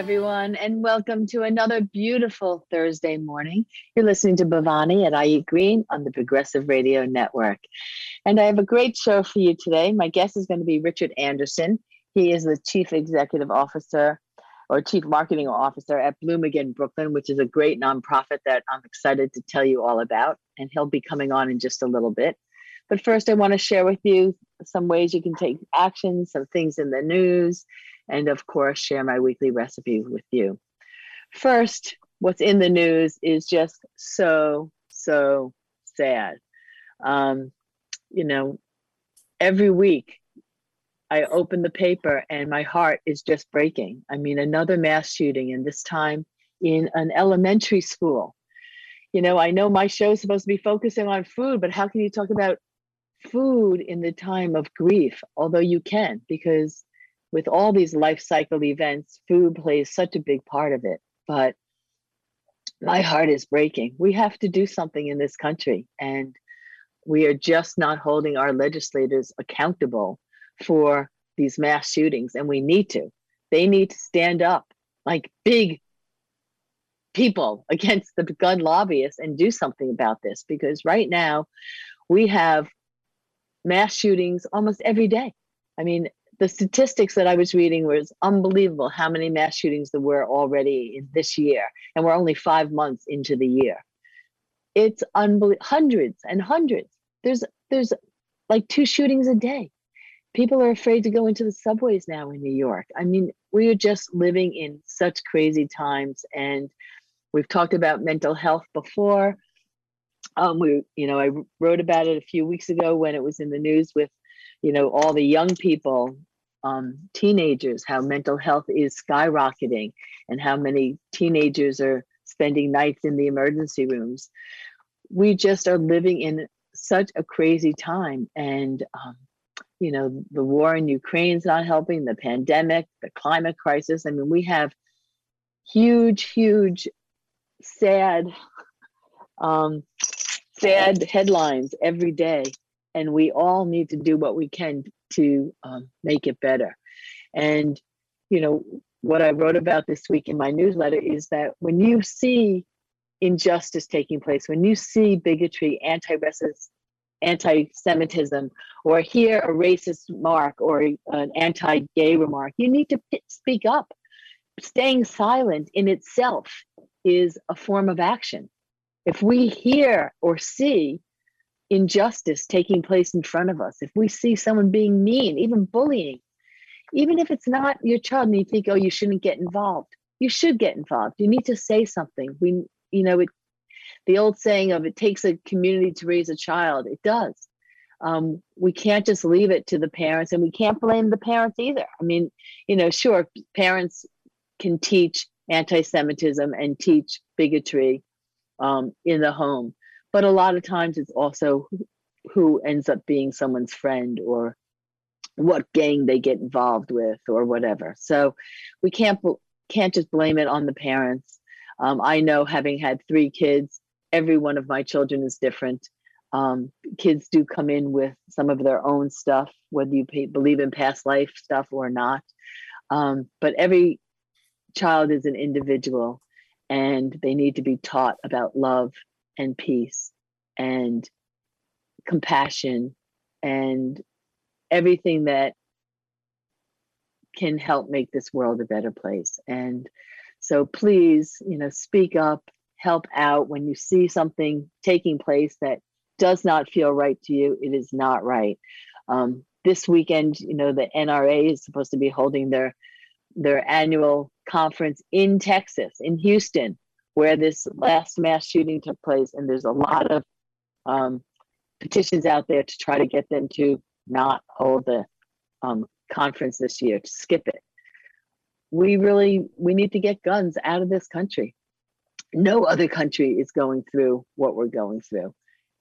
everyone, and welcome to another beautiful Thursday morning. You're listening to Bhavani at iEat Green on the Progressive Radio Network. And I have a great show for you today. My guest is going to be Richard Anderson. He is the Chief Executive Officer or Chief Marketing Officer at Bloom Again Brooklyn, which is a great nonprofit that I'm excited to tell you all about. And he'll be coming on in just a little bit. But first, I want to share with you some ways you can take action, some things in the news, and of course, share my weekly recipe with you. First, what's in the news is just so, so sad. Um, you know, every week I open the paper and my heart is just breaking. I mean, another mass shooting, and this time in an elementary school. You know, I know my show is supposed to be focusing on food, but how can you talk about food in the time of grief? Although you can, because with all these life cycle events, food plays such a big part of it. But my heart is breaking. We have to do something in this country. And we are just not holding our legislators accountable for these mass shootings. And we need to. They need to stand up like big people against the gun lobbyists and do something about this because right now we have mass shootings almost every day. I mean, the statistics that I was reading was unbelievable how many mass shootings there were already in this year, and we're only five months into the year. It's unbelievable, hundreds and hundreds. There's there's like two shootings a day. People are afraid to go into the subways now in New York. I mean, we are just living in such crazy times, and we've talked about mental health before. Um, we, you know, I wrote about it a few weeks ago when it was in the news with you know all the young people um, teenagers, how mental health is skyrocketing, and how many teenagers are spending nights in the emergency rooms. We just are living in such a crazy time. And, um, you know, the war in Ukraine is not helping, the pandemic, the climate crisis. I mean, we have huge, huge, sad, um, sad headlines every day. And we all need to do what we can to um, make it better. And, you know, what I wrote about this week in my newsletter is that when you see injustice taking place, when you see bigotry, anti-racist, anti-Semitism, or hear a racist remark or an anti-gay remark, you need to speak up. Staying silent in itself is a form of action. If we hear or see injustice taking place in front of us, if we see someone being mean, even bullying, even if it's not your child and you think, oh, you shouldn't get involved, you should get involved. You need to say something. We, you know, it, the old saying of it takes a community to raise a child, it does. Um, we can't just leave it to the parents and we can't blame the parents either. I mean, you know, sure, parents can teach anti Semitism and teach bigotry um, in the home but a lot of times it's also who ends up being someone's friend or what gang they get involved with or whatever. So we can't can't just blame it on the parents. Um, i know having had three kids every one of my children is different. Um, kids do come in with some of their own stuff whether you pay, believe in past life stuff or not. Um, but every child is an individual and they need to be taught about love and peace and compassion and everything that can help make this world a better place. And so please, you know, speak up, help out when you see something taking place that does not feel right to you. It is not right. Um, this weekend, you know, the NRA is supposed to be holding their their annual conference in Texas, in Houston, where this last mass shooting took place. And there's a lot of um, petitions out there to try to get them to not hold the um, conference this year, to skip it. We really we need to get guns out of this country. No other country is going through what we're going through,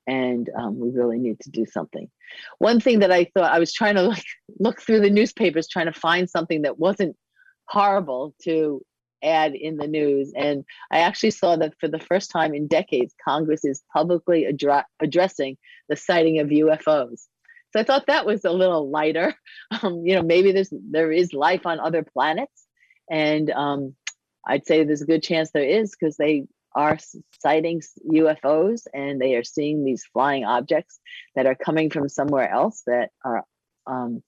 and um, we really need to do something. One thing that I thought I was trying to look through the newspapers, trying to find something that wasn't horrible to ad in the news. And I actually saw that for the first time in decades, Congress is publicly addra- addressing the sighting of UFOs. So I thought that was a little lighter. Um, you know, maybe there's there is life on other planets, and um, I'd say there's a good chance there is because they are sighting UFOs and they are seeing these flying objects that are coming from somewhere else that are um,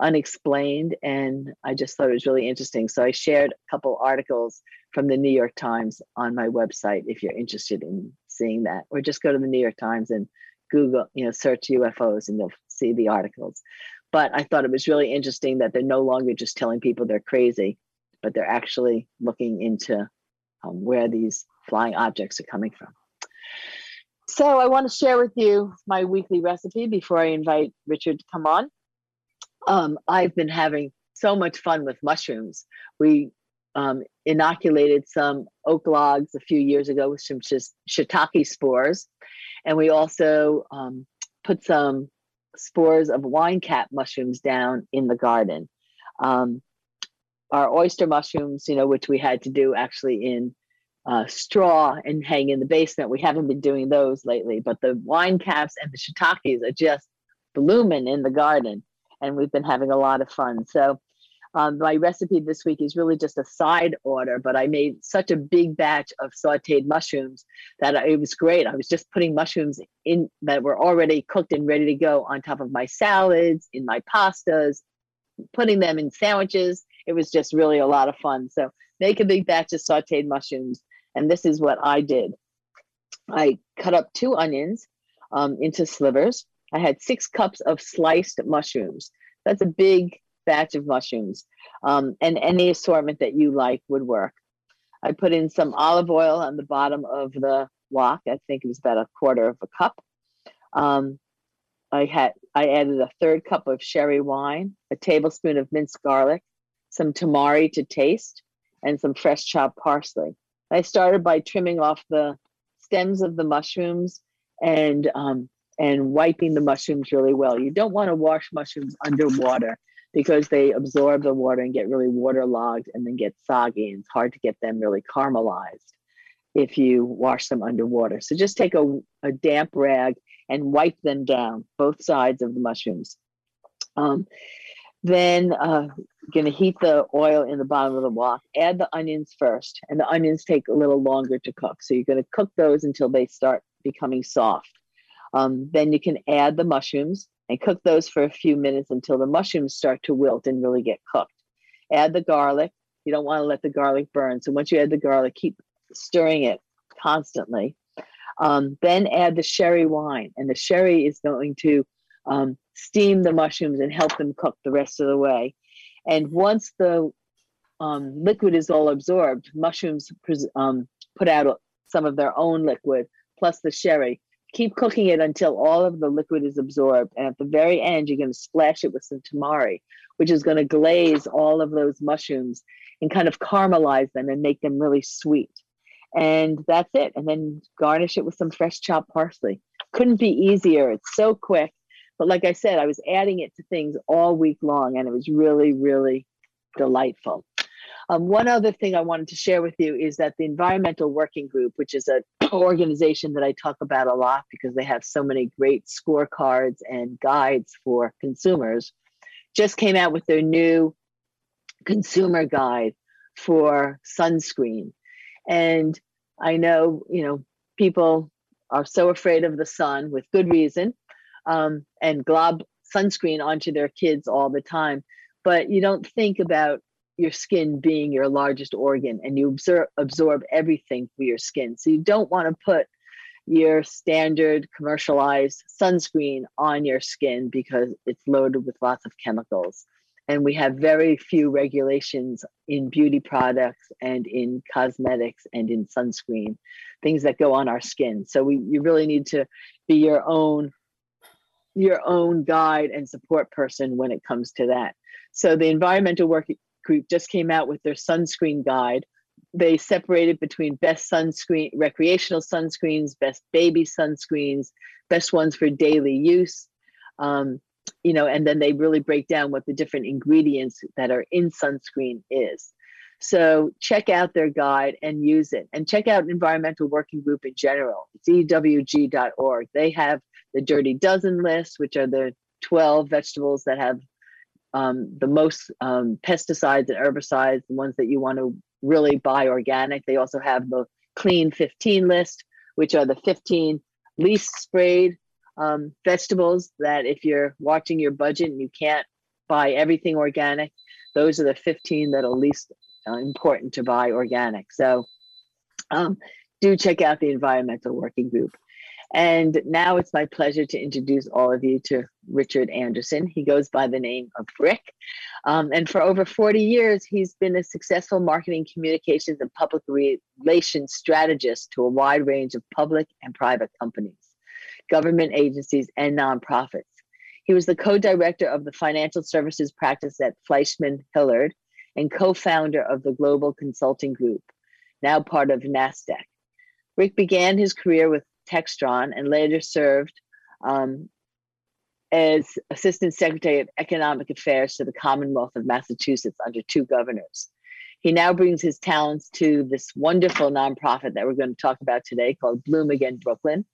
unexplained. And I just thought it was really interesting. So I shared a couple articles from the New York Times on my website if you're interested in seeing that, or just go to the New York Times and Google, you know, search UFOs and you'll see the articles. But I thought it was really interesting that they're no longer just telling people they're crazy, but they're actually looking into um, where these flying objects are coming from. So I want to share with you my weekly recipe before I invite Richard to come on. Um, I've been having so much fun with mushrooms. We um, inoculated some oak logs a few years ago with some shiitake spores. And we also um, put some spores of wine cap mushrooms down in the garden. Um, our oyster mushrooms, you know, which we had to do actually in uh, straw and hang in the basement. We haven't been doing those lately, but the wine caps and the shiitakes are just blooming in the garden, and we've been having a lot of fun. So, um, my recipe this week is really just a side order, but I made such a big batch of sauteed mushrooms that it was great. I was just putting mushrooms in that were already cooked and ready to go on top of my salads, in my pastas, putting them in sandwiches. It was just really a lot of fun. So, make a big batch of sauteed mushrooms and this is what I did. I cut up two onions um, into slivers. I had six cups of sliced mushrooms. That's a big batch of mushrooms. Um, and any assortment that you like would work. I put in some olive oil on the bottom of the wok. I think it was about a quarter of a cup. Um, I had I added a third cup of sherry wine, a tablespoon of minced garlic, some tamari to taste, and some fresh chopped parsley. I started by trimming off the stems of the mushrooms and um, and wiping the mushrooms really well. You don't want to wash mushrooms underwater because they absorb the water and get really waterlogged and then get soggy. And it's hard to get them really caramelized if you wash them underwater. So just take a, a damp rag and wipe them down, both sides of the mushrooms. Um, then uh, going to heat the oil in the bottom of the wok. Add the onions first, and the onions take a little longer to cook. So you're going to cook those until they start becoming soft. Um, then you can add the mushrooms and cook those for a few minutes until the mushrooms start to wilt and really get cooked. Add the garlic. You don't want to let the garlic burn. So once you add the garlic, keep stirring it constantly. Um, then add the sherry wine, and the sherry is going to um, steam the mushrooms and help them cook the rest of the way. And once the um, liquid is all absorbed, mushrooms um, put out some of their own liquid plus the sherry. Keep cooking it until all of the liquid is absorbed. And at the very end, you're going to splash it with some tamari, which is going to glaze all of those mushrooms and kind of caramelize them and make them really sweet. And that's it. And then garnish it with some fresh chopped parsley. Couldn't be easier. It's so quick but like I said, I was adding it to things all week long, and it was really, really delightful. Um, one other thing I wanted to share with you is that the Environmental Working Group, which is an organization that I talk about a lot because they have so many great scorecards and guides for consumers, just came out with their new consumer guide for sunscreen. And I know, you know, people are so afraid of the sun with good reason um, and glob sunscreen onto their kids all the time. But you don't think about your skin being your largest organ and you absorb, absorb everything through your skin. So you don't want to put your standard commercialized sunscreen on your skin because it's loaded with lots of chemicals. And we have very few regulations in beauty products and in cosmetics and in sunscreen, things that go on our skin. So we you really need to be your own your own guide and support person when it comes to that. So the environmental working group just came out with their sunscreen guide. They separated between best sunscreen, recreational sunscreens, best baby sunscreens, best ones for daily use. Um, you know, and then they really break down what the different ingredients that are in sunscreen is. So check out their guide and use it. And check out Environmental Working Group in general. It's ewg.org. They have the Dirty Dozen list, which are the 12 vegetables that have um, the most um, pesticides and herbicides, the ones that you want to really buy organic. They also have the Clean 15 list, which are the 15 least sprayed um, vegetables that if you're watching your budget and you can't buy everything organic, those are the 15 that are least uh, important to buy organic. So um, do check out the environmental working group. And now it's my pleasure to introduce all of you to Richard Anderson. He goes by the name of Rick. Um, and for over 40 years, he's been a successful marketing, communications, and public relations strategist to a wide range of public and private companies, government agencies, and nonprofits. He was the co director of the financial services practice at Fleishman Hillard and co founder of the Global Consulting Group, now part of NASDAQ. Rick began his career with Textron and later served um, as Assistant Secretary of Economic Affairs to the Commonwealth of Massachusetts under two governors. He now brings his talents to this wonderful nonprofit that we're going to talk about today called Bloom Again Brooklyn.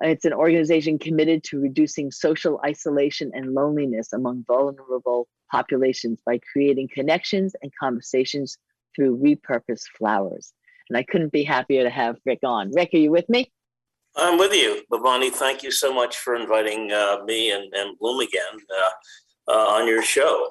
It's an organization committed to reducing social isolation and loneliness among vulnerable populations by creating connections and conversations through repurposed flowers. And I couldn't be happier to have Rick on. Rick, are you with me? I'm with you, Bhavani. Thank you so much for inviting uh, me and, and Bloom again uh, uh, on your show.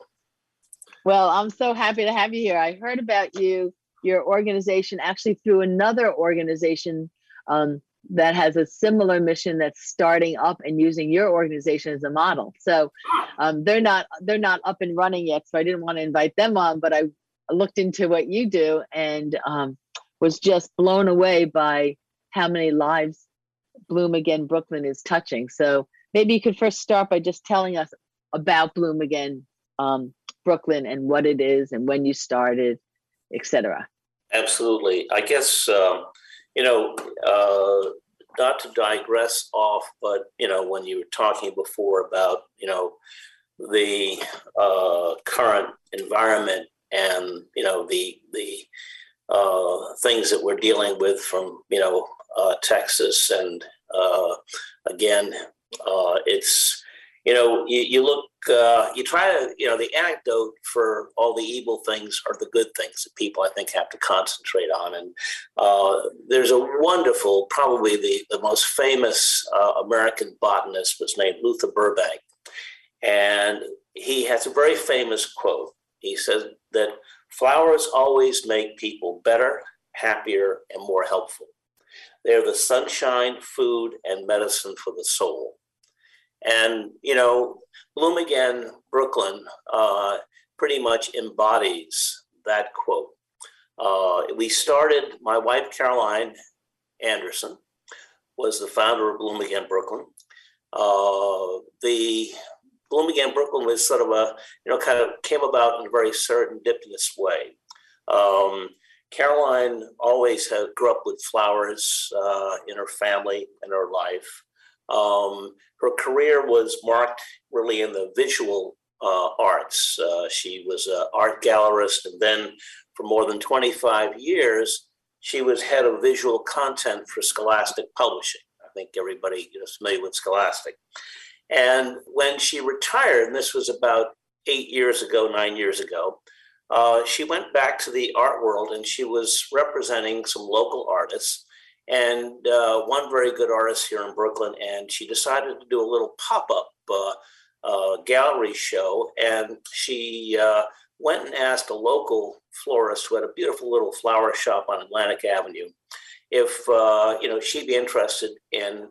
Well, I'm so happy to have you here. I heard about you, your organization, actually through another organization um, that has a similar mission that's starting up and using your organization as a model. So um, they're not they're not up and running yet, so I didn't want to invite them on, but I looked into what you do and um, was just blown away by how many lives Bloom Again Brooklyn is touching. So maybe you could first start by just telling us about Bloom Again um, Brooklyn and what it is and when you started, etc. Absolutely. I guess, um, you know, uh, not to digress off, but, you know, when you were talking before about, you know, the uh, current environment and, you know, the, the, uh, things that we're dealing with from you know Texas, and uh, again, uh, it's you know you, you look uh, you try to you know the anecdote for all the evil things are the good things that people I think have to concentrate on, and uh, there's a wonderful, probably the the most famous American botanist was named Luther Burbank, and he has a very famous quote. He says that flowers always make people better, happier, and more helpful. They're the sunshine, food, and medicine for the soul. And, you know, Bloom Again Brooklyn uh, pretty much embodies that quote. Uh, we started, my wife, Caroline Anderson, was the founder of Bloom Again Brooklyn. Uh, the Bloom Again Brooklyn was sort of a, you know, kind of came about in a very serendipitous way. Um, Caroline always had grew up with flowers uh, in her family and her life. Um, her career was marked really in the visual uh, arts. Uh, she was an art gallerist, and then for more than 25 years, she was head of visual content for Scholastic Publishing. I think everybody is familiar with Scholastic. And when she retired, and this was about eight years ago, nine years ago, uh, she went back to the art world and she was representing some local artists and uh, one very good artist here in Brooklyn. And she decided to do a little pop up uh, uh, gallery show. And she uh, went and asked a local florist who had a beautiful little flower shop on Atlantic Avenue if uh, you know she'd be interested in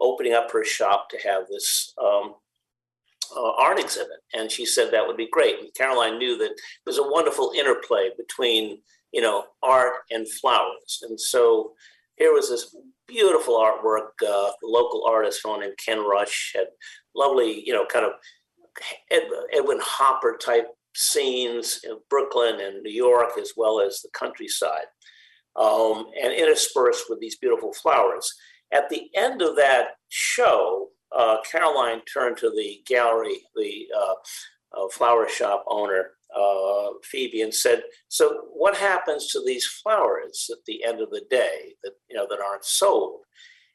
opening up her shop to have this um, uh, art exhibit. And she said that would be great. And Caroline knew that there's a wonderful interplay between, you know, art and flowers. And so here was this beautiful artwork. Uh, local artist, someone named Ken Rush, had lovely, you know, kind of Edwin Hopper type scenes in Brooklyn and New York, as well as the countryside, um, and interspersed with these beautiful flowers. At the end of that show, uh, Caroline turned to the gallery, the uh, uh, flower shop owner, uh, Phoebe, and said, "So, what happens to these flowers at the end of the day that you know that aren't sold?"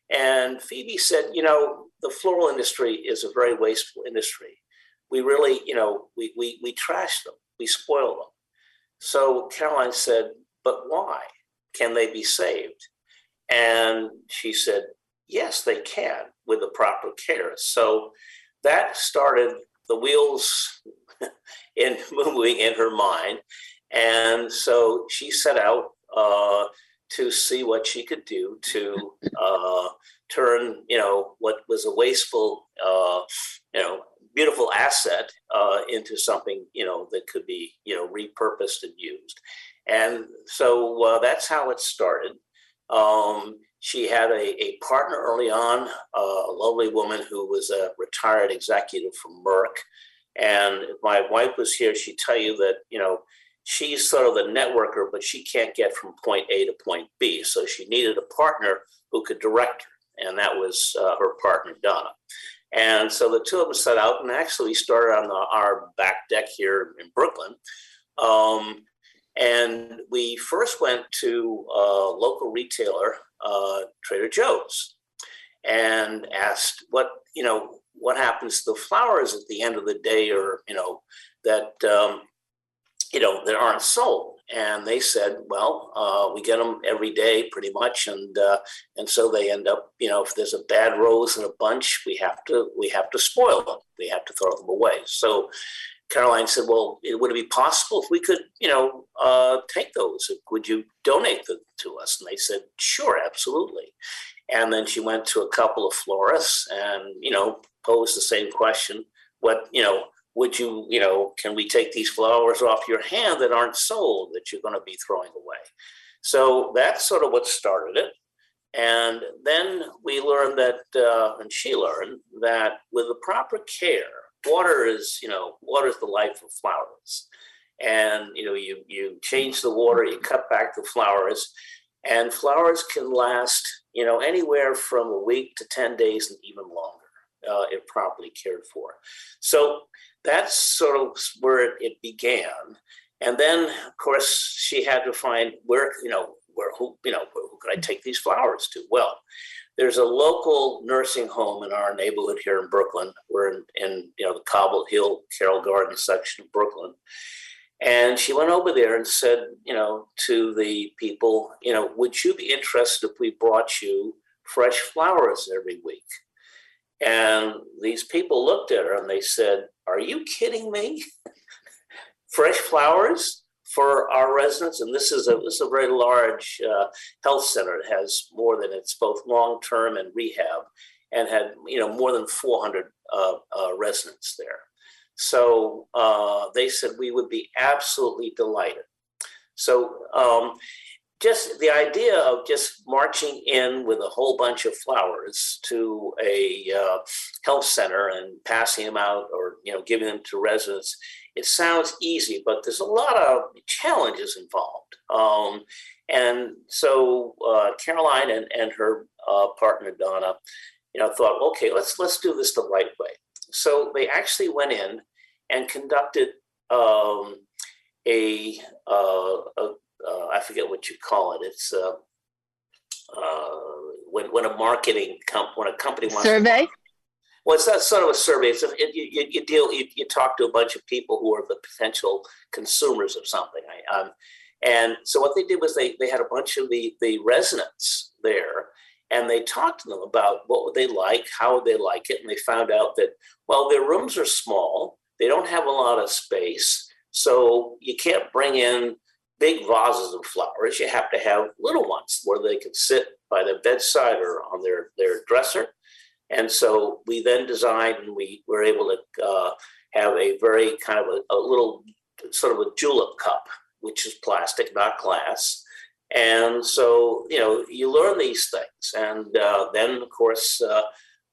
And Phoebe said, "You know, the floral industry is a very wasteful industry. We really, you know, we we we trash them, we spoil them. So Caroline said, But why? Can they be saved? And she said, Yes, they can with the proper care. So that started the wheels in moving in her mind. And so she set out uh, to see what she could do to uh, turn, you know, what was a wasteful, uh, you know, beautiful asset uh, into something, you know, that could be, you know, repurposed and used. And so uh, that's how it started. Um, she had a, a partner early on, a lovely woman who was a retired executive from Merck. And if my wife was here, she'd tell you that, you know, she's sort of the networker, but she can't get from point A to point B. So she needed a partner who could direct her. And that was uh, her partner, Donna. And so the two of them set out and actually started on the, our back deck here in Brooklyn. Um, and we first went to a local retailer, uh, Trader Joe's, and asked what, you know, what happens to the flowers at the end of the day or, you know, that um, you know, that aren't sold. And they said, well, uh, we get them every day pretty much. And, uh, and so they end up, you know, if there's a bad rose in a bunch, we have to, we have to spoil them. We have to throw them away. So Caroline said, well, would it be possible if we could, you know, uh, take those? Would you donate them to us? And they said, sure, absolutely. And then she went to a couple of florists and, you know, posed the same question. What, you know, would you, you know, can we take these flowers off your hand that aren't sold that you're going to be throwing away? So that's sort of what started it. And then we learned that, uh, and she learned that with the proper care, water is, you know, water is the life of flowers. And, you know, you, you change the water, you cut back the flowers, and flowers can last, you know, anywhere from a week to 10 days and even longer uh, if properly cared for. So that's sort of where it began. And then, of course, she had to find where, you know, where, who, you know, who could I take these flowers to? Well, there's a local nursing home in our neighborhood here in Brooklyn. We're in, in you know, the Cobble Hill Carroll Garden section of Brooklyn. And she went over there and said, you know, to the people, you know, would you be interested if we brought you fresh flowers every week? And these people looked at her and they said, Are you kidding me? Fresh flowers for our residents? And this is a, this is a very large uh, health center. It has more than it's both long term and rehab and had you know more than 400 uh, uh, residents there. So uh, they said we would be absolutely delighted. So um, just the idea of just marching in with a whole bunch of flowers to a uh, health center and passing them out or you know giving them to residents it sounds easy but there's a lot of challenges involved um, and so uh, caroline and, and her uh, partner donna you know thought okay let's let's do this the right way so they actually went in and conducted um, a, uh, a uh, I forget what you call it. It's uh, uh, when when a marketing comp when a company wants survey. To, well, it's not sort of a survey. It's a, it, you, you deal you, you talk to a bunch of people who are the potential consumers of something. I, um, and so what they did was they they had a bunch of the the residents there, and they talked to them about what would they like, how would they like it, and they found out that well, their rooms are small, they don't have a lot of space, so you can't bring in big vases of flowers. You have to have little ones where they can sit by their bedside or on their, their dresser. And so we then designed and we were able to uh, have a very kind of a, a, little sort of a julep cup, which is plastic, not glass. And so, you know, you learn these things. And uh, then, of course, uh,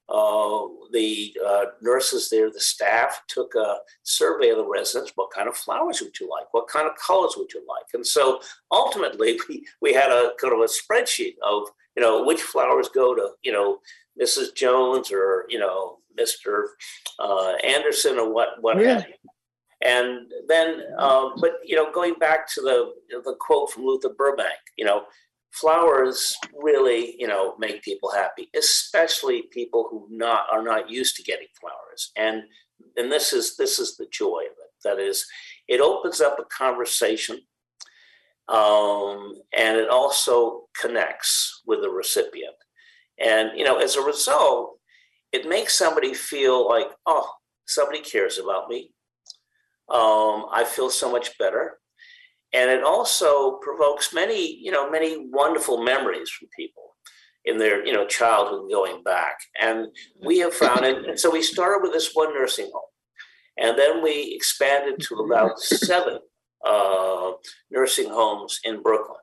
uh, the uh, nurses there, the staff took a survey of the residents. What kind of flowers would you like? What kind of colors would you like? And so ultimately, we, we had a kind of a spreadsheet of, you know, which flowers go to, you know, Mrs. Jones or, you know, Mr. Uh, Anderson or what, what yeah. have you. And then, uh, but, you know, going back to the, the quote from Luther Burbank, you know, flowers really you know make people happy especially people who not are not used to getting flowers and and this is this is the joy of it that is it opens up a conversation um, and it also connects with the recipient. And you know, as a result, it makes somebody feel like, oh, somebody cares about me. Um, I feel so much better, and it also provokes many, you know, many wonderful memories from people in their, you know, childhood going back. And we have found it. And so we started with this one nursing home, and then we expanded to about seven uh, nursing homes in Brooklyn.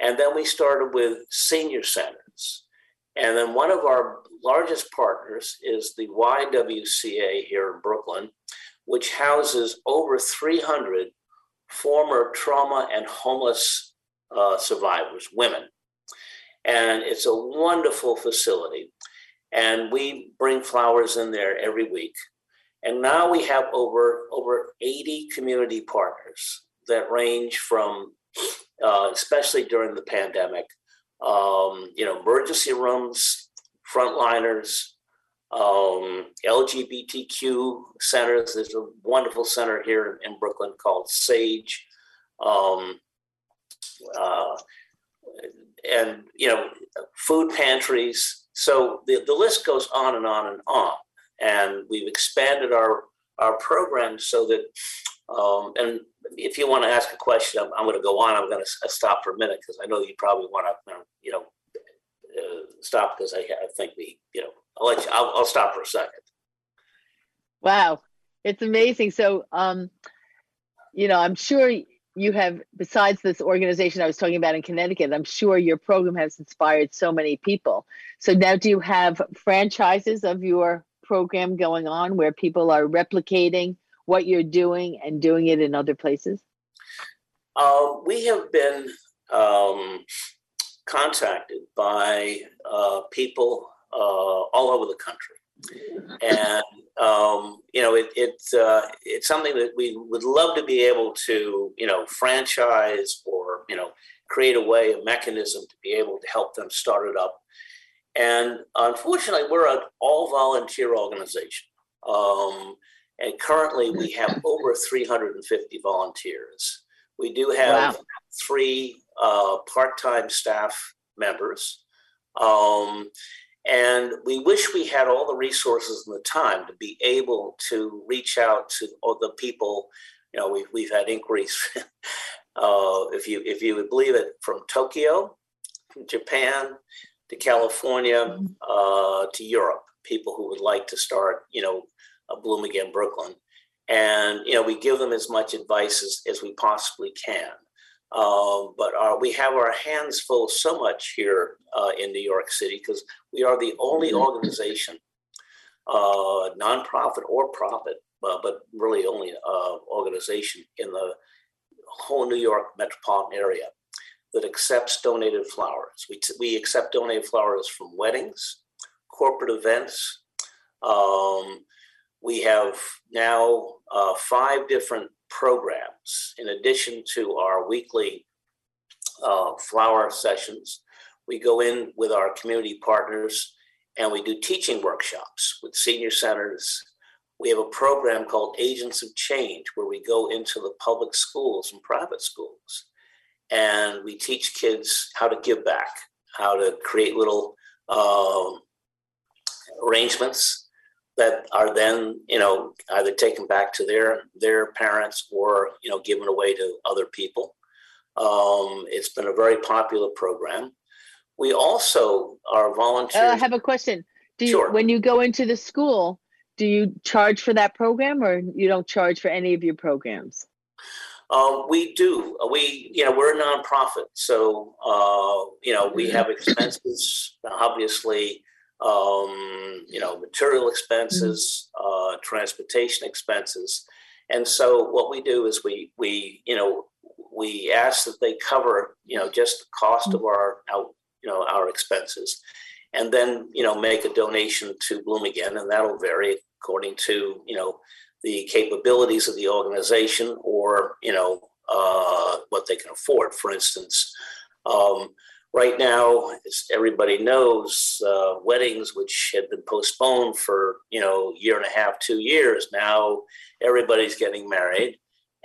And then we started with senior centers. And then one of our largest partners is the YWCA here in Brooklyn, which houses over 300 former trauma and homeless uh, survivors, women. And it's a wonderful facility. And we bring flowers in there every week. And now we have over, over 80 community partners that range from, uh, especially during the pandemic, um, you know, emergency rooms, frontliners, um, LGBTQ centers. There's a wonderful center here in Brooklyn called Sage. Um, uh, and, you know, food pantries. So the, the list goes on and on and on. And we've expanded our, our program so that um, and if you want to ask a question, I'm, I'm going to go on. I'm going to stop for a minute because I know you probably want to, you know, uh, stop because I, I think we, you know, I'll let you, I'll, I'll stop for a second. Wow. It's amazing. So, um, you know, I'm sure you have, besides this organization I was talking about in Connecticut, I'm sure your program has inspired so many people. So now do you have franchises of your program going on where people are replicating what you're doing and doing it in other places? Uh, we have been um, contacted by uh, people uh, all over the country. And um, you know, it, it's uh, it's something that we would love to be able to, you know, franchise or you know, create a way, a mechanism to be able to help them start it up. And unfortunately, we're an all volunteer organization. Um, and currently, we have over 350 volunteers. We do have wow. three uh, part time staff members. Um, and we wish we had all the resources and the time to be able to reach out to all the people. You know, we've, we've had inquiries, uh, if, you, if you would believe it, from Tokyo, from Japan, to California, mm-hmm. uh, to Europe, people who would like to start, you know, Bloom Again Brooklyn. And, you know, we give them as much advice as, as we possibly can. Um, but our, we have our hands full so much here uh, in New York City because we are the only mm-hmm. organization, uh, nonprofit or profit, uh, but really only uh, organization in the whole New York metropolitan area that accepts donated flowers. We, t- we accept donated flowers from weddings, corporate events, um, we have now uh, five different programs in addition to our weekly uh, flower sessions. We go in with our community partners and we do teaching workshops with senior centers. We have a program called Agents of Change where we go into the public schools and private schools and we teach kids how to give back, how to create little uh, arrangements that are then you know either taken back to their their parents or you know given away to other people um, it's been a very popular program we also are volunteers uh, i have a question do you sure. when you go into the school do you charge for that program or you don't charge for any of your programs um, we do. We, you know, we're a nonprofit, so uh, you know we mm-hmm. have expenses. Obviously, um, you know, material expenses, uh, transportation expenses. And so what we do is we, we, you know, we ask that they cover, you know, just the cost of our, our you know, our expenses and then, you know, make a donation to Bloom Again. And that'll vary according to, you know, the capabilities of the organization or, you know, uh, what they can afford. For instance, um, right now, as everybody knows, uh, weddings which had been postponed for you know year and a half, two years, now everybody's getting married,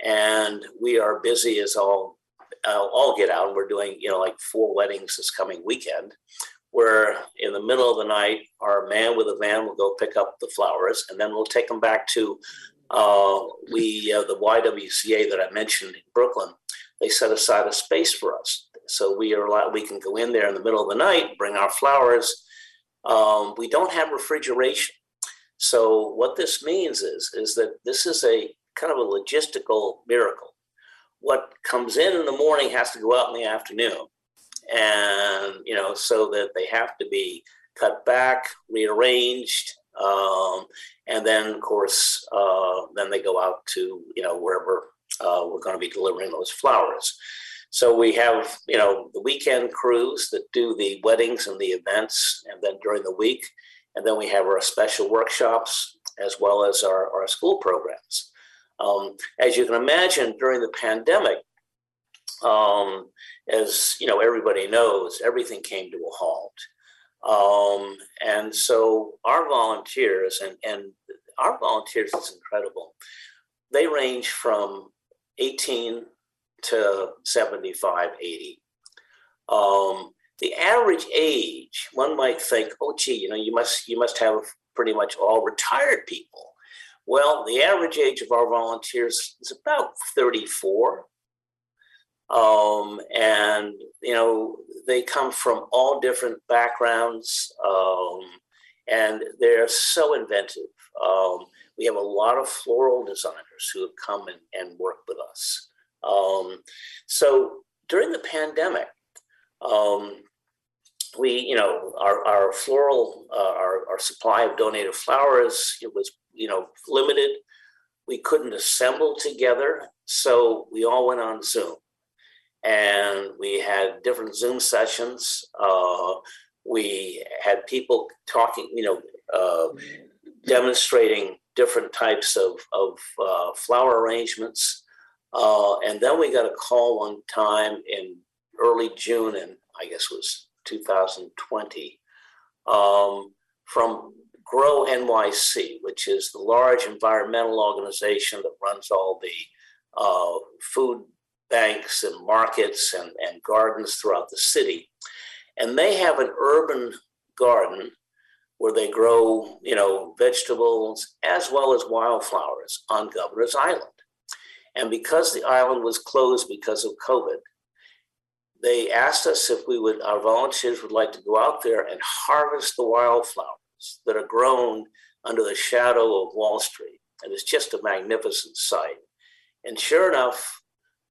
and we are busy as all uh, all get out. We're doing, you know, like four weddings this coming weekend, where in the middle of the night, our man with a van will go pick up the flowers, and then we'll take them back to uh, we uh, the YWCA that I mentioned in Brooklyn. They set aside a space for us, so we are allowed, we can go in there in the middle of the night, bring our flowers. Um, we don't have refrigeration, so what this means is is that this is a kind of a logistical miracle. What comes in in the morning has to go out in the afternoon, and you know, so that they have to be cut back, rearranged, um, and then of course, uh, then they go out to you know wherever uh, we're going to be delivering those flowers. So we have you know the weekend crews that do the weddings and the events, and then during the week, and then we have our special workshops as well as our, our school programs. Um, as you can imagine, during the pandemic, um, as you know, everybody knows, everything came to a halt. Um, and so our volunteers, and, and our volunteers is incredible. They range from 18 to 75, 80. Um, the average age, one might think, oh, gee, you know, you must you must have pretty much all retired people. Well, the average age of our volunteers is about 34. Um, and, you know, they come from all different backgrounds um, and they're so inventive. Um, we have a lot of floral designers who have come and, and worked with us. Um, so during the pandemic, um, we, you know, our, our floral, uh, our, our supply of donated flowers, it was, you know, limited. We couldn't assemble together, so we all went on Zoom. And we had different Zoom sessions. Uh, we had people talking, you know, uh, demonstrating different types of, of uh, flower arrangements. Uh, and then we got a call one time in early June, and I guess it was 2020, um, from Grow NYC, which is the large environmental organization that runs all the uh, food banks and markets and, and gardens throughout the city. And they have an urban garden where they grow, you know, vegetables as well as wildflowers on Governor's Island. And because the island was closed because of COVID, they asked us if we would, our volunteers would like to go out there and harvest the wildflowers that are grown under the shadow of Wall Street. And it's just a magnificent sight. And sure enough,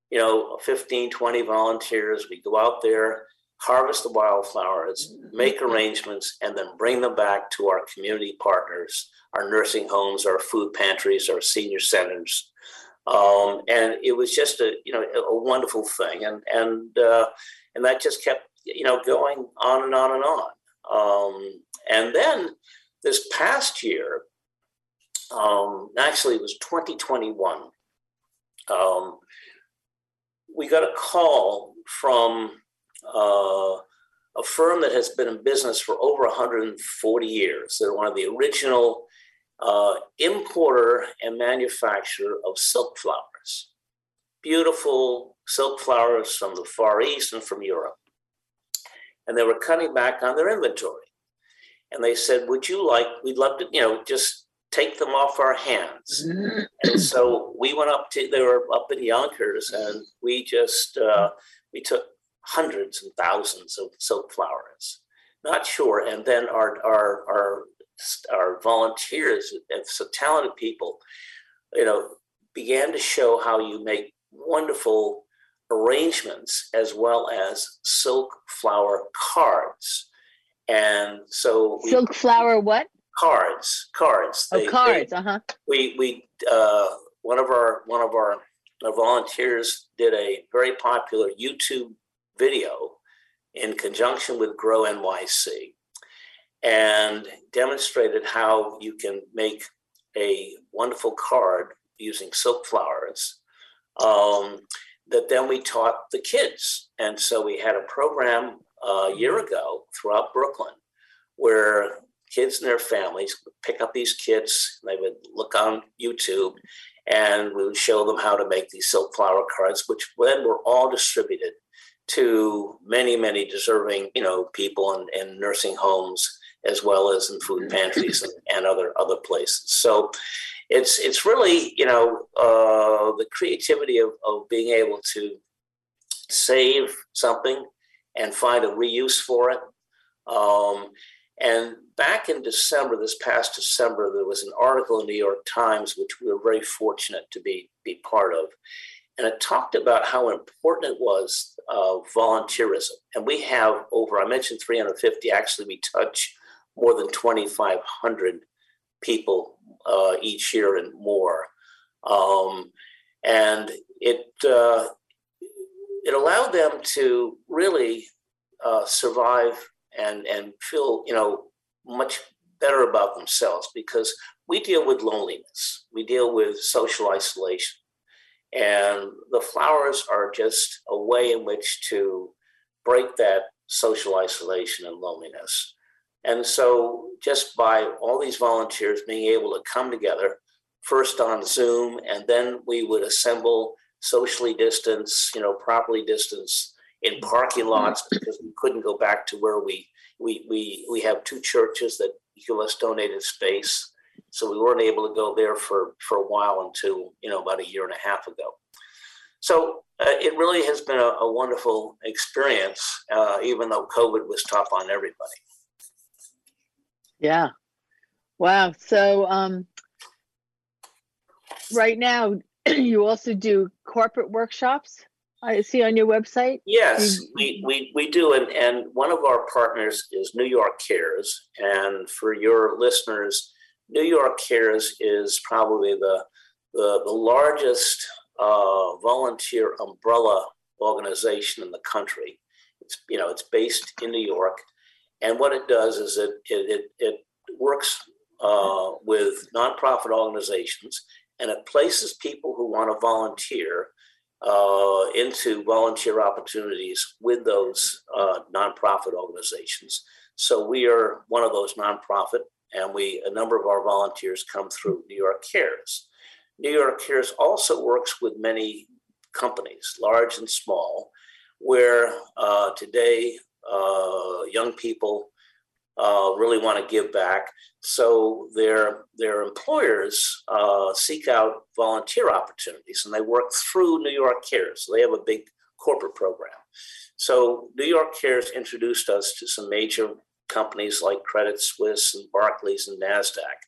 you know, 15, 20 volunteers, we go out there, harvest the wildflowers, make arrangements, and then bring them back to our community partners, our nursing homes, our food pantries, our senior centers, um, and it was just a you know a wonderful thing, and and uh, and that just kept you know going on and on and on. Um, and then this past year, um, actually it was 2021. Um, we got a call from uh, a firm that has been in business for over 140 years. They're one of the original uh, importer and manufacturer of silk flowers. Beautiful silk flowers from the Far East and from Europe. And they were cutting back on their inventory. And they said, Would you like, we'd love to, you know, just take them off our hands. and so we went up to, they were up in Yonkers, and we just, uh, we took hundreds and thousands of silk flowers. Not sure. And then our, our, our our volunteers and so talented people, you know, began to show how you make wonderful arrangements as well as silk flower cards. And so we, silk flower what? Cards, cards. Oh, they, cards. They, uh-huh. We we uh, one of our one of our, our volunteers did a very popular YouTube video in conjunction with Grow NYC and demonstrated how you can make a wonderful card using silk flowers um, that then we taught the kids. And so we had a program a year ago throughout Brooklyn where kids and their families would pick up these kits, and they would look on YouTube, and we would show them how to make these silk flower cards, which then were all distributed to many, many deserving, you know, people in, in nursing homes as well as in food pantries and, and other other places. So it's it's really you know uh, the creativity of, of being able to save something and find a reuse for it. Um, and back in December, this past December, there was an article in the New York Times, which we were very fortunate to be, be part of. And it talked about how important it was uh, volunteerism. And we have over, I mentioned 350, actually, we touch more than 2,500 people uh, each year and more. Um, and it, uh, it allowed them to really uh, survive and and feel you know much better about themselves because we deal with loneliness. We deal with social isolation. And the flowers are just a way in which to break that social isolation and loneliness and so just by all these volunteers being able to come together first on zoom and then we would assemble socially distanced you know properly distanced in parking lots because we couldn't go back to where we we we we have two churches that give us donated space, so we weren't able to go there for for a while until you know about a year and a half ago. So uh, it really has been a, a wonderful experience, uh, even though COVID was tough on everybody. Yeah. Wow. So um, right now, you also do corporate workshops. I see on your website? Yes, we, we, we do. And, and one of our partners is New York Cares. And for your listeners, New York Cares is probably the, the, the largest uh, volunteer umbrella organization in the country. It's, you know, it's based in New York. And what it does is it, it, it, it works uh, with nonprofit organizations and it places people who want to volunteer uh, into volunteer opportunities with those uh, nonprofit organizations. So we are one of those nonprofit, and we a number of our volunteers come through New York Cares. New York Cares also works with many companies, large and small, where uh, today uh, young people uh, really want to give back. So their their employers uh, seek out volunteer opportunities, and they work through New York Cares. So they have a big corporate program. So New York Cares introduced us to some major companies like Credit Suisse and Barclays and Nasdaq.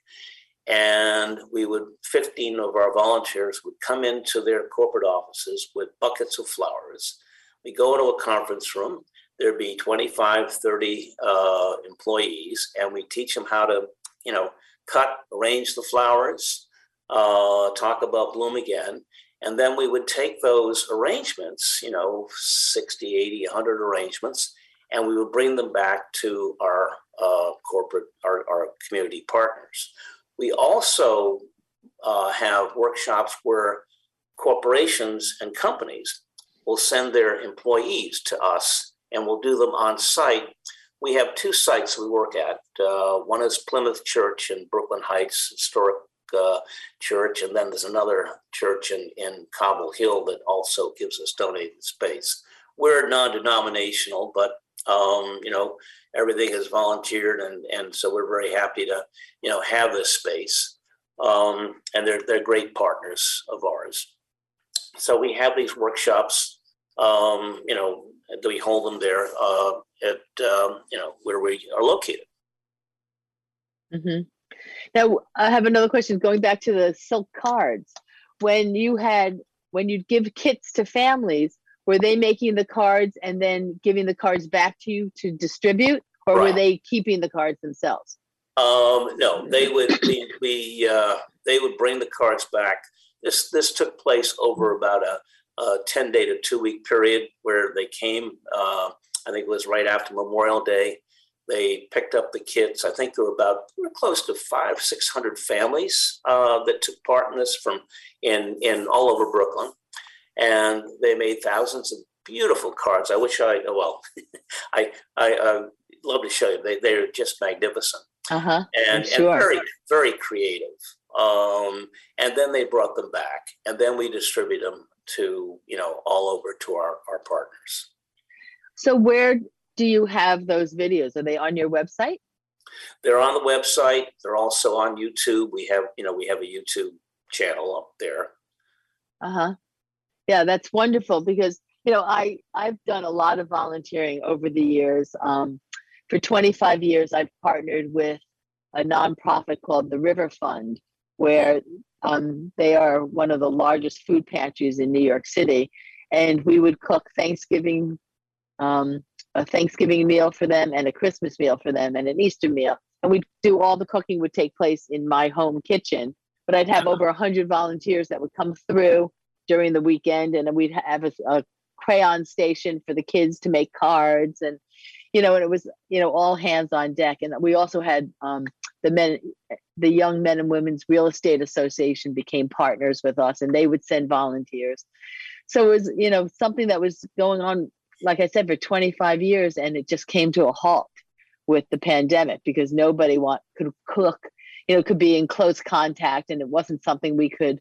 And we would, 15 of our volunteers would come into their corporate offices with buckets of flowers. We go into a conference room there'd be 25, 30 uh, employees, and we teach them how to, you know, cut, arrange the flowers, uh, talk about bloom again. And then we would take those arrangements, you know, 60, 80, 100 arrangements, and we would bring them back to our uh, corporate, our, our community partners. We also uh, have workshops where corporations and companies will send their employees to us and we'll do them on site. We have two sites we work at. Uh, one is Plymouth Church in Brooklyn Heights, historic uh, church, and then there's another church in, in Cobble Hill that also gives us donated space. We're non-denominational, but um, you know everything is volunteered, and and so we're very happy to you know have this space. Um, and they're they're great partners of ours. So we have these workshops, um, you know, we hold them there uh, at um, you know where we are located. Mm-hmm. Now I have another question. Going back to the silk cards, when you had when you'd give kits to families, were they making the cards and then giving the cards back to you to distribute, or right. were they keeping the cards themselves? Um, no, they would. we, we uh, they would bring the cards back. This this took place over about a a 10 day to two week period where they came. Uh, I think it was right after Memorial Day. They picked up the kits. I think there were about we were close to five, six hundred families uh, that took part in this from in in all over Brooklyn, and they made thousands of beautiful cards. I wish I well, I I uh, love to show you. They they're just magnificent. Uh-huh. And, sure. and very very creative. Um, and then they brought them back, and then we distribute them to you know all over to our our partners. So where do you have those videos? Are they on your website? They're on the website. They're also on YouTube. We have you know we have a YouTube channel up there. Uh huh. Yeah, that's wonderful because you know I I've done a lot of volunteering over the years. Um, for 25 years, I've partnered with a nonprofit called the River Fund, where um, they are one of the largest food pantries in New York City, and we would cook Thanksgiving, um, a Thanksgiving meal for them, and a Christmas meal for them, and an Easter meal. And we'd do all the cooking would take place in my home kitchen, but I'd have over hundred volunteers that would come through during the weekend, and we'd have a, a crayon station for the kids to make cards and you know and it was you know all hands on deck. And we also had um, the men the young men and women's real estate association became partners with us and they would send volunteers. So it was you know something that was going on like i said for 25 years and it just came to a halt with the pandemic because nobody want could cook you know could be in close contact and it wasn't something we could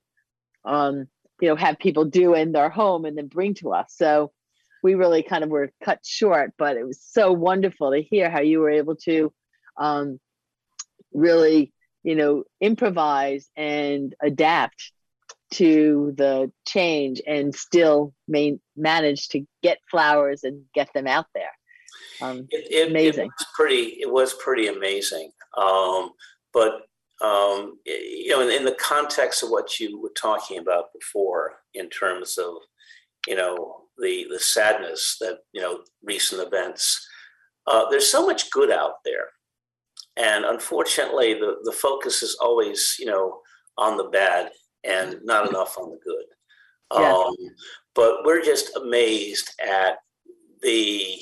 um you know have people do in their home and then bring to us. So we really kind of were cut short but it was so wonderful to hear how you were able to um really you know improvise and adapt to the change and still main, manage to get flowers and get them out there um, it, it, amazing. It was pretty. It was pretty amazing. Um, but um, you know, in, in, the context of what you were talking about before, in terms of you know the the sadness that you know recent events, uh, there's so much good out there, and unfortunately, the the focus is always you know on the bad and not enough on the good. Yeah. Um, but we're just amazed at the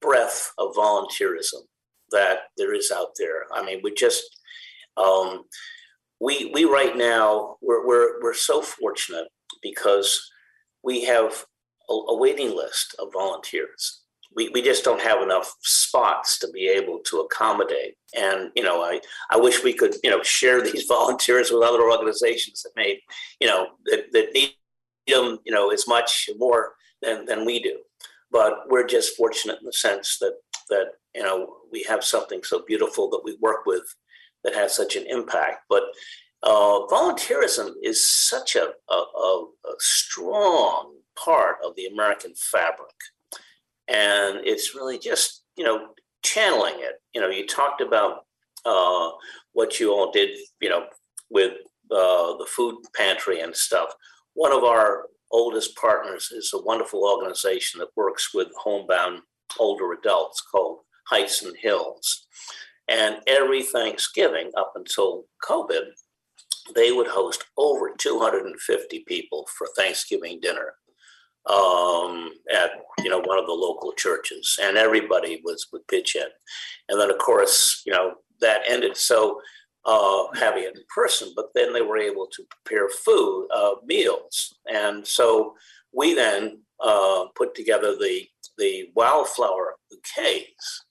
breadth of volunteerism that there is out there. I mean, we just um, we we right now we're we're we're so fortunate because we have a, a waiting list of volunteers. We, we just don't have enough spots to be able to accommodate. And you know, I, I wish we could you know share these volunteers with other organizations that may you know that, that need them you know as much more than, than we do but we're just fortunate in the sense that that you know we have something so beautiful that we work with that has such an impact. But uh, volunteerism is such a, a, a, a strong part of the American fabric, and it's really just you know channeling it. You know, you talked about uh, what you all did, you know, with uh, the food pantry and stuff. One of our oldest partners is a wonderful organization that works with homebound older adults called Heights and Hills. And every Thanksgiving up until COVID, they would host over 250 people for Thanksgiving dinner um, at you know one of the local churches, and everybody was would pitch in. And then of course you know that ended. So uh, having it in person, but then they were able to prepare food, uh, meals. And so we then uh, put together the, the wildflower bouquets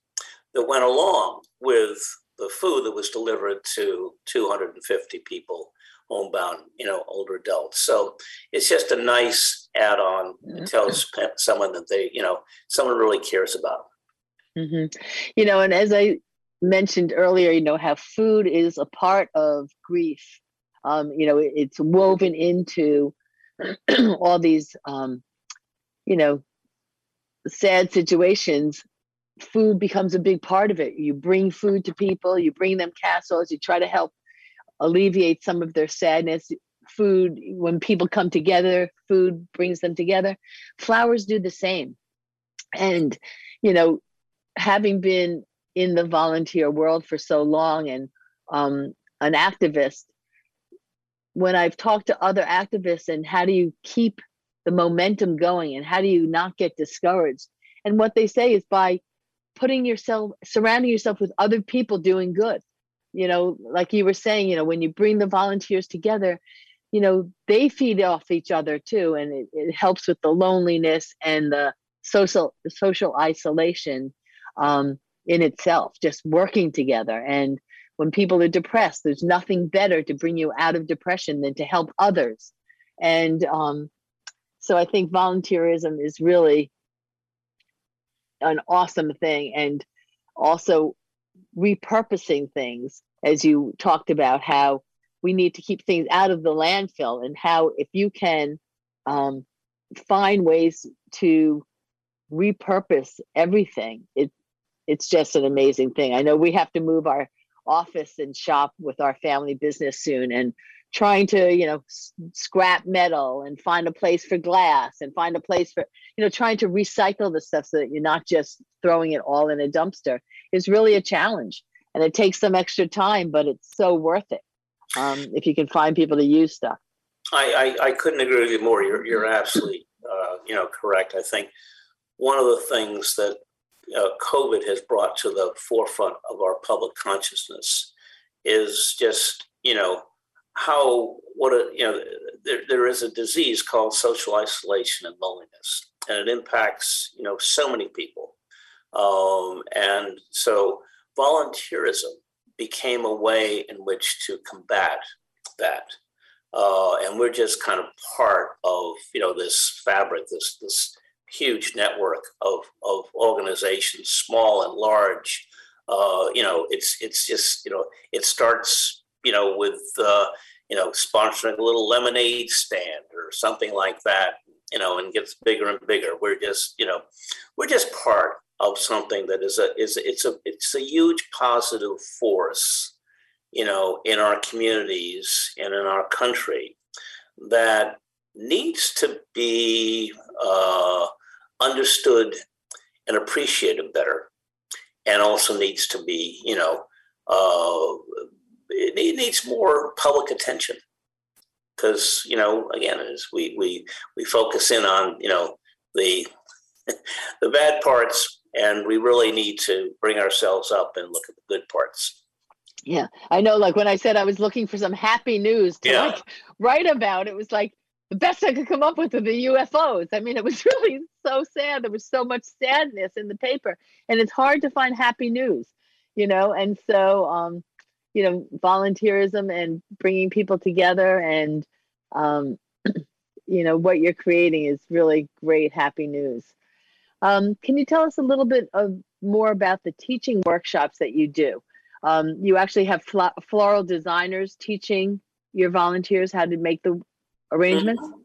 that went along with the food that was delivered to 250 people homebound, you know, older adults. So it's just a nice add-on. It mm-hmm. tells someone that they, you know, someone really cares about. Mm-hmm. You know, and as I mentioned earlier, you know, how food is a part of grief. Um, you know, it's woven into all these, um, you know, sad situations. Food becomes a big part of it. You bring food to people, you bring them castles, you try to help alleviate some of their sadness. Food, when people come together, food brings them together. Flowers do the same. And, you know, having been in the volunteer world for so long and um, an activist, when I've talked to other activists and how do you keep the momentum going and how do you not get discouraged? And what they say is by putting yourself, surrounding yourself with other people doing good. You know, like you were saying, you know, when you bring the volunteers together, you know, they feed off each other too. And it, it helps with the loneliness and the social social isolation. Um, in itself, just working together and when people are depressed, there's nothing better to bring you out of depression than to help others. And um, so I think volunteerism is really an awesome thing. And also repurposing things, as you talked about, how we need to keep things out of the landfill, and how if you can um, find ways to repurpose everything, it it's just an amazing thing. I know we have to move our office and shop with our family business soon, and trying to you know scrap metal and find a place for glass and find a place for you know trying to recycle the stuff so that you're not just throwing it all in a dumpster is really a challenge. And it takes some extra time but it's so worth it um, if you can find people to use stuff. I i, I couldn't agree with you more. You're, you're absolutely uh, you know correct. I think one of the things that uh, covid has brought to the forefront of our public consciousness is just you know how what a you know there, there is a disease called social isolation and loneliness and it impacts you know so many people. Um, and so volunteerism became a way in which to combat that. Uh, and we're just kind of part of you know this fabric this this huge network of of organizations small and large. Uh, you know it's it's just you know it starts you know, with, uh, you know, sponsoring a little lemonade stand or something like that, you know, and gets bigger and bigger. We're just, you know, we're just part of something that is a, is, it's a, it's a huge positive force, you know, in our communities and in our country that needs to be uh, understood and appreciated better and also needs to be you know uh, it needs more public attention. Because you know again as we we we focus in on you know the the bad parts and we really need to bring ourselves up and look at the good parts. Yeah i know like when i said i was looking for some happy news to yeah. like write about it was like the best i could come up with were the ufos i mean it was really so sad there was so much sadness in the paper and it's hard to find happy news you know and so um you know volunteerism and bringing people together and um, you know what you're creating is really great happy news um, can you tell us a little bit of more about the teaching workshops that you do um, you actually have fl- floral designers teaching your volunteers how to make the arrangements mm-hmm.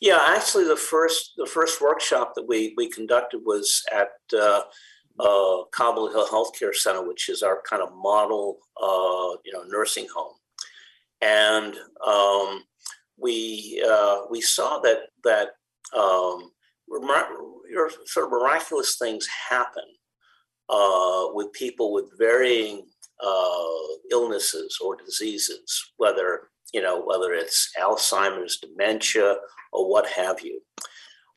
yeah actually the first the first workshop that we we conducted was at uh, uh, Cobble Hill Healthcare Center, which is our kind of model, uh, you know, nursing home, and um, we uh, we saw that that um, sort of miraculous things happen uh, with people with varying uh, illnesses or diseases, whether you know whether it's Alzheimer's, dementia, or what have you.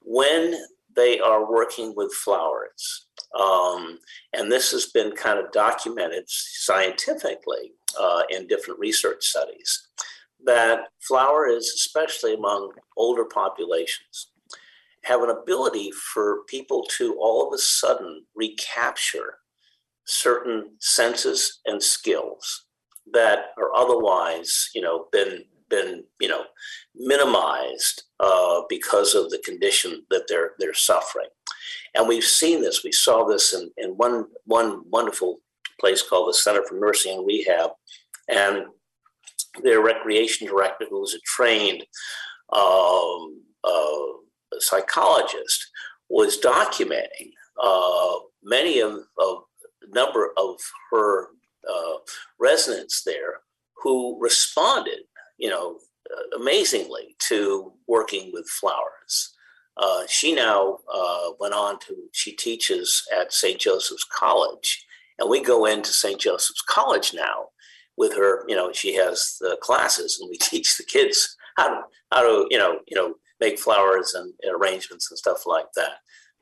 When they are working with flowers, um, and this has been kind of documented scientifically uh, in different research studies that flower is, especially among older populations, have an ability for people to all of a sudden recapture certain senses and skills that are otherwise, you know, been been you know minimized uh, because of the condition that they're they're suffering. And we've seen this. We saw this in, in one, one wonderful place called the Center for Nursing and Rehab. And their recreation director, who was a trained um, uh, psychologist, was documenting uh, many of, of number of her uh, residents there who responded, you know, amazingly to working with flowers. Uh, she now uh, went on to, she teaches at St. Joseph's College. And we go into St. Joseph's College now with her, you know, she has the classes and we teach the kids how to, how to, you know, you know, make flowers and, arrangements and stuff like that.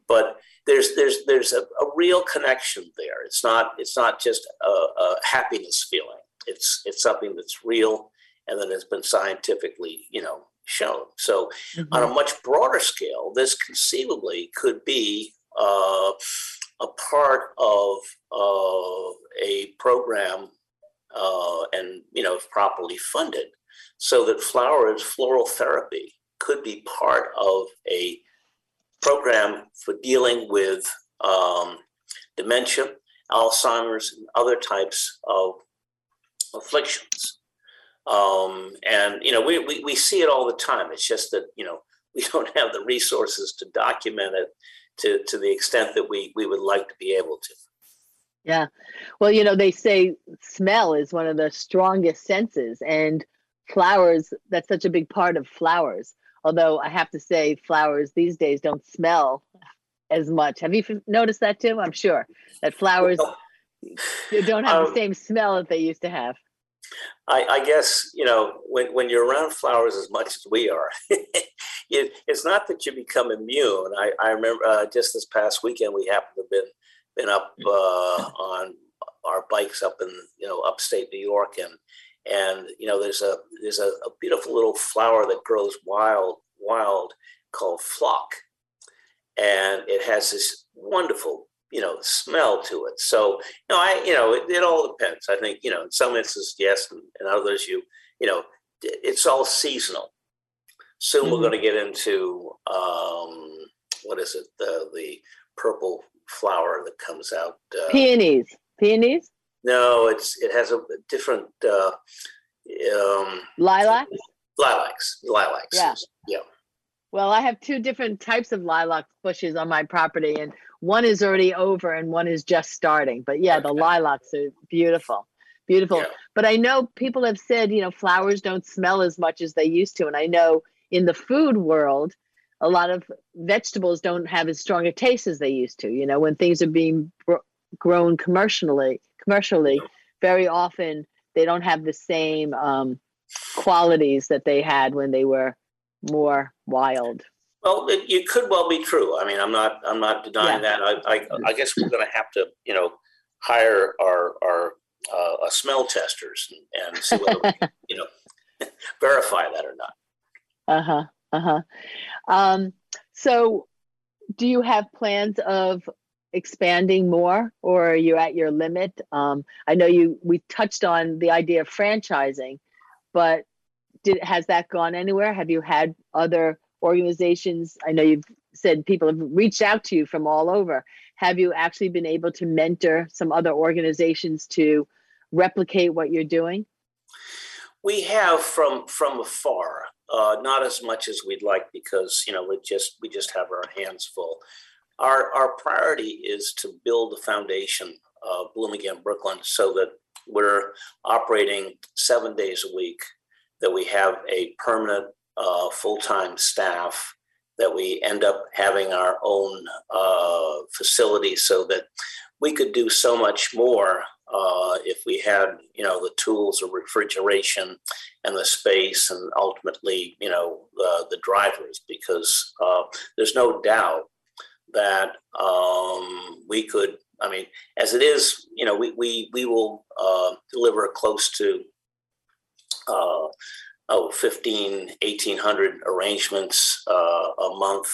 But there's, there's, there's a, a real connection there. It's not, it's not just a, a happiness feeling. It's, it's something that's real and that has been scientifically, you know, shown. So, mm-hmm. on a much broader scale, this conceivably could be uh, a part of uh, a program uh, and you know if properly funded, so that flowers floral therapy could be part of a program for dealing with um, dementia, Alzheimer's, and other types of afflictions. Um, and you know, we, we we see it all the time. It's just that you know we don't have the resources to document it to to the extent that we we would like to be able to. Yeah. Well, you know, they say smell is one of the strongest senses, and flowers, that's such a big part of flowers. Although I have to say, flowers these days don't smell as much. Have you noticed that too? I'm sure that flowers don't have um, the same smell that they used to have. I, I, guess you know when, when you're around flowers as much as we are, it, it's not that you become immune. I, I remember uh, just this past weekend we happened to have been been up uh, on our bikes up in you know upstate New York, and and you know there's a there's a, a beautiful little flower that grows wild wild called phlox, and it has this wonderful you know smell to it. So you know I you know it, it all depends. I think you know in some instances yes, and, and others you you know it's all seasonal. Soon mm-hmm. we're going to get into um, what is it the the purple flower that comes out. Uh, peonies. Peonies. No, it's it has a different. Uh, um, lilacs. Lilacs. Lilacs. Yeah. Yeah. Well, I have two different types of lilac bushes on my property, and one is already over and one is just starting. But yeah, the lilacs are beautiful, beautiful. Yeah. But I know people have said, you know, flowers don't smell as much as they used to. And I know in the food world, a lot of vegetables don't have as strong a taste as they used to. You know, when things are being grown commercially, commercially, very often they don't have the same um, qualities that they had when they were more wild. Well, it, it could well be true. I mean, I'm not, I'm not denying yeah. that. I, I, I, guess we're going to have to, you know, hire our, our uh, smell testers and, and see whether we can, you know, verify that or not. Uh huh. Uh huh. Um, so, do you have plans of expanding more, or are you at your limit? Um, I know you we touched on the idea of franchising, but did has that gone anywhere? Have you had other organizations? I know you've said people have reached out to you from all over. Have you actually been able to mentor some other organizations to replicate what you're doing? We have from from afar. Uh, not as much as we'd like because you know we just we just have our hands full. Our our priority is to build the foundation of Bloom Again Brooklyn so that we're operating seven days a week, that we have a permanent uh, full time staff, that we end up having our own uh, facility so that we could do so much more uh, if we had, you know, the tools of refrigeration and the space, and ultimately, you know, the drivers, because uh, there's no doubt that um, we could. I mean, as it is, you know, we we we will uh, deliver close to. Uh, oh, 15, 1800 arrangements uh, a month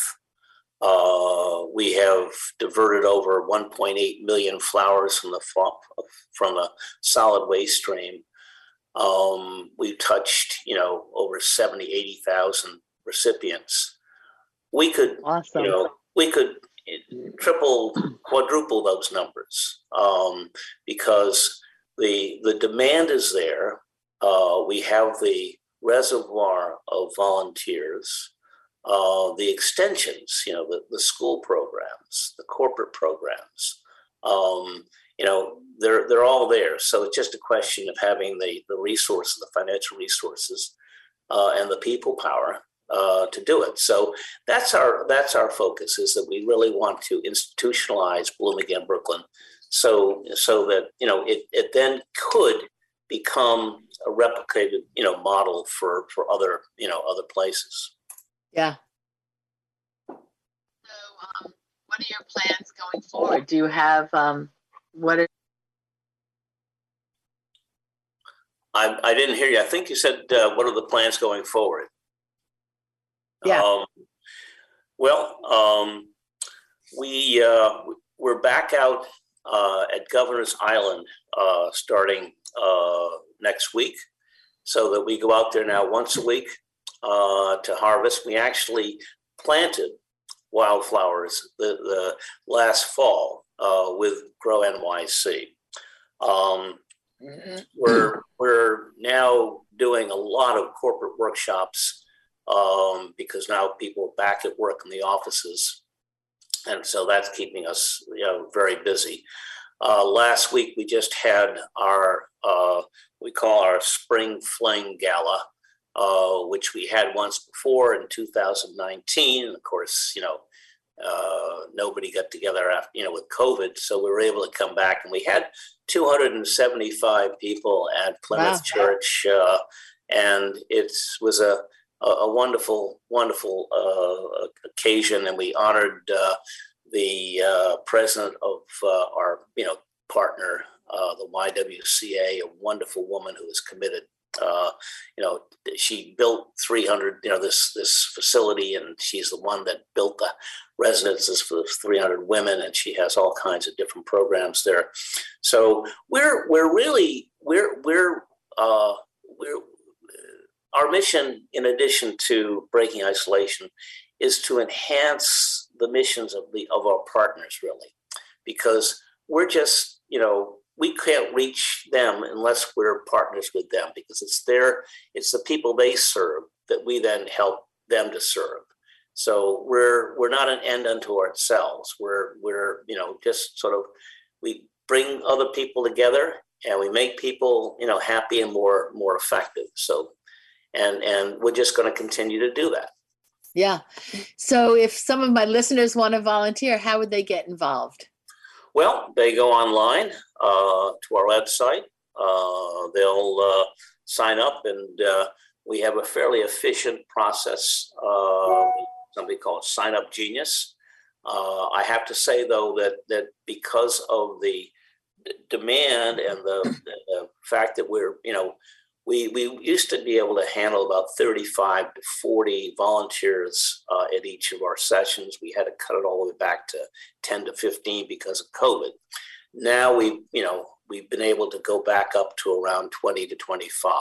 uh, we have diverted over 1.8 million flowers from the from the solid waste stream. Um, we've touched, you know, over 70, 80,000 recipients. We could, awesome. you know, we could triple, quadruple those numbers um, because the the demand is there. Uh, we have the reservoir of volunteers uh, the extensions, you know, the, the school programs, the corporate programs, um, you know, they're, they're all there. So it's just a question of having the, the resources, the financial resources, uh, and the people power uh, to do it. So that's our that's our focus is that we really want to institutionalize Bloom Again Brooklyn, so so that you know it, it then could become a replicated you know model for for other you know other places. Yeah. So, um, what are your plans going forward? Do you have um, what? Are- I, I didn't hear you. I think you said, uh, what are the plans going forward? Yeah. Um, well, um, we uh, we're back out uh, at Governor's Island uh, starting uh, next week. So that we go out there now once a week uh, to harvest. We actually planted wildflowers the, the last fall uh, with Grow NYC. Um, we're we're now doing a lot of corporate workshops um, because now people are back at work in the offices, and so that's keeping us you know very busy. Uh, last week we just had our uh, we call our spring fling gala, uh, which we had once before in 2019. And of course, you know, uh, nobody got together after, you know, with COVID. So we were able to come back and we had 275 people at Plymouth Wow. Church. Uh, and it was a, a, a wonderful, wonderful uh, occasion. And we honored uh, the uh, president of uh, our, you know, partner, uh, the YWCA, a wonderful woman who is committed. Uh, you know, she built 300, you know, this this facility, and she's the one that built the residences for the 300 women, and she has all kinds of different programs there. So we're we're really we're we're uh, we're our mission, in addition to breaking isolation, is to enhance the missions of the of our partners, really, because we're just you know we can't reach them unless we're partners with them because it's their it's the people they serve that we then help them to serve. So we're we're not an end unto ourselves. We're we're you know just sort of we bring other people together and we make people you know happy and more more effective. So and and we're just going to continue to do that Yeah. So if some of my listeners want to volunteer, how would they get involved? Well, they go online uh, to our website. Uh, they'll uh, sign up, and uh, we have a fairly efficient process. Uh, somebody called Sign Up Genius. Uh, I have to say, though, that that because of the d- demand and the, the fact that we're, you know, we, we used to be able to handle about 35 to 40 volunteers uh, at each of our sessions. We had to cut it all the way back to 10 to 15 because of COVID. Now we, you know, we've been able to go back up to around 20 to 25.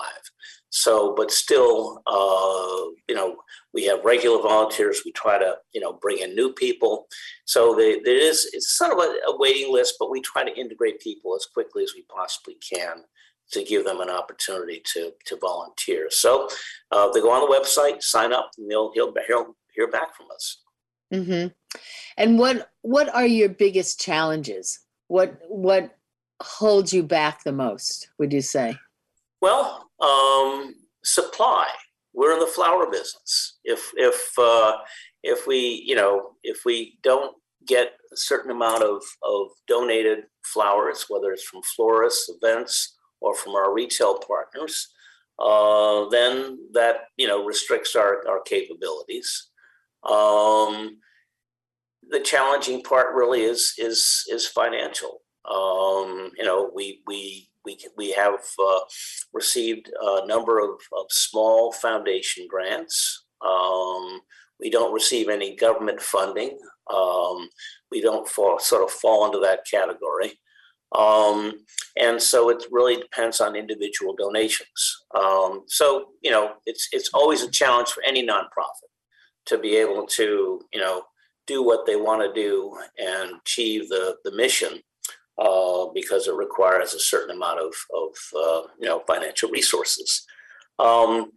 So, but still, uh, you know, we have regular volunteers. We try to, you know, bring in new people. So there is, it's sort of a, a waiting list, but we try to integrate people as quickly as we possibly can to give them an opportunity to, to volunteer. So uh, they go on the website, sign up, and they'll, he'll, he'll hear back from us. hmm And what what are your biggest challenges? What what holds you back the most? Would you say? Well, um, supply. We're in the flower business. If if uh, if we you know if we don't get a certain amount of of donated flowers, whether it's from florists, events, or from our retail partners, uh, then that you know restricts our our capabilities. Um, the challenging part really is is is financial. Um, you know, we we we we have uh, received a number of, of small foundation grants. Um, we don't receive any government funding. Um, we don't fall, sort of fall into that category. Um, and so it really depends on individual donations. Um, so, you know, it's, it's always a challenge for any nonprofit to be able to, you know, do what they want to do and achieve the, the mission uh, because it requires a certain amount of, of uh, you know financial resources. Um,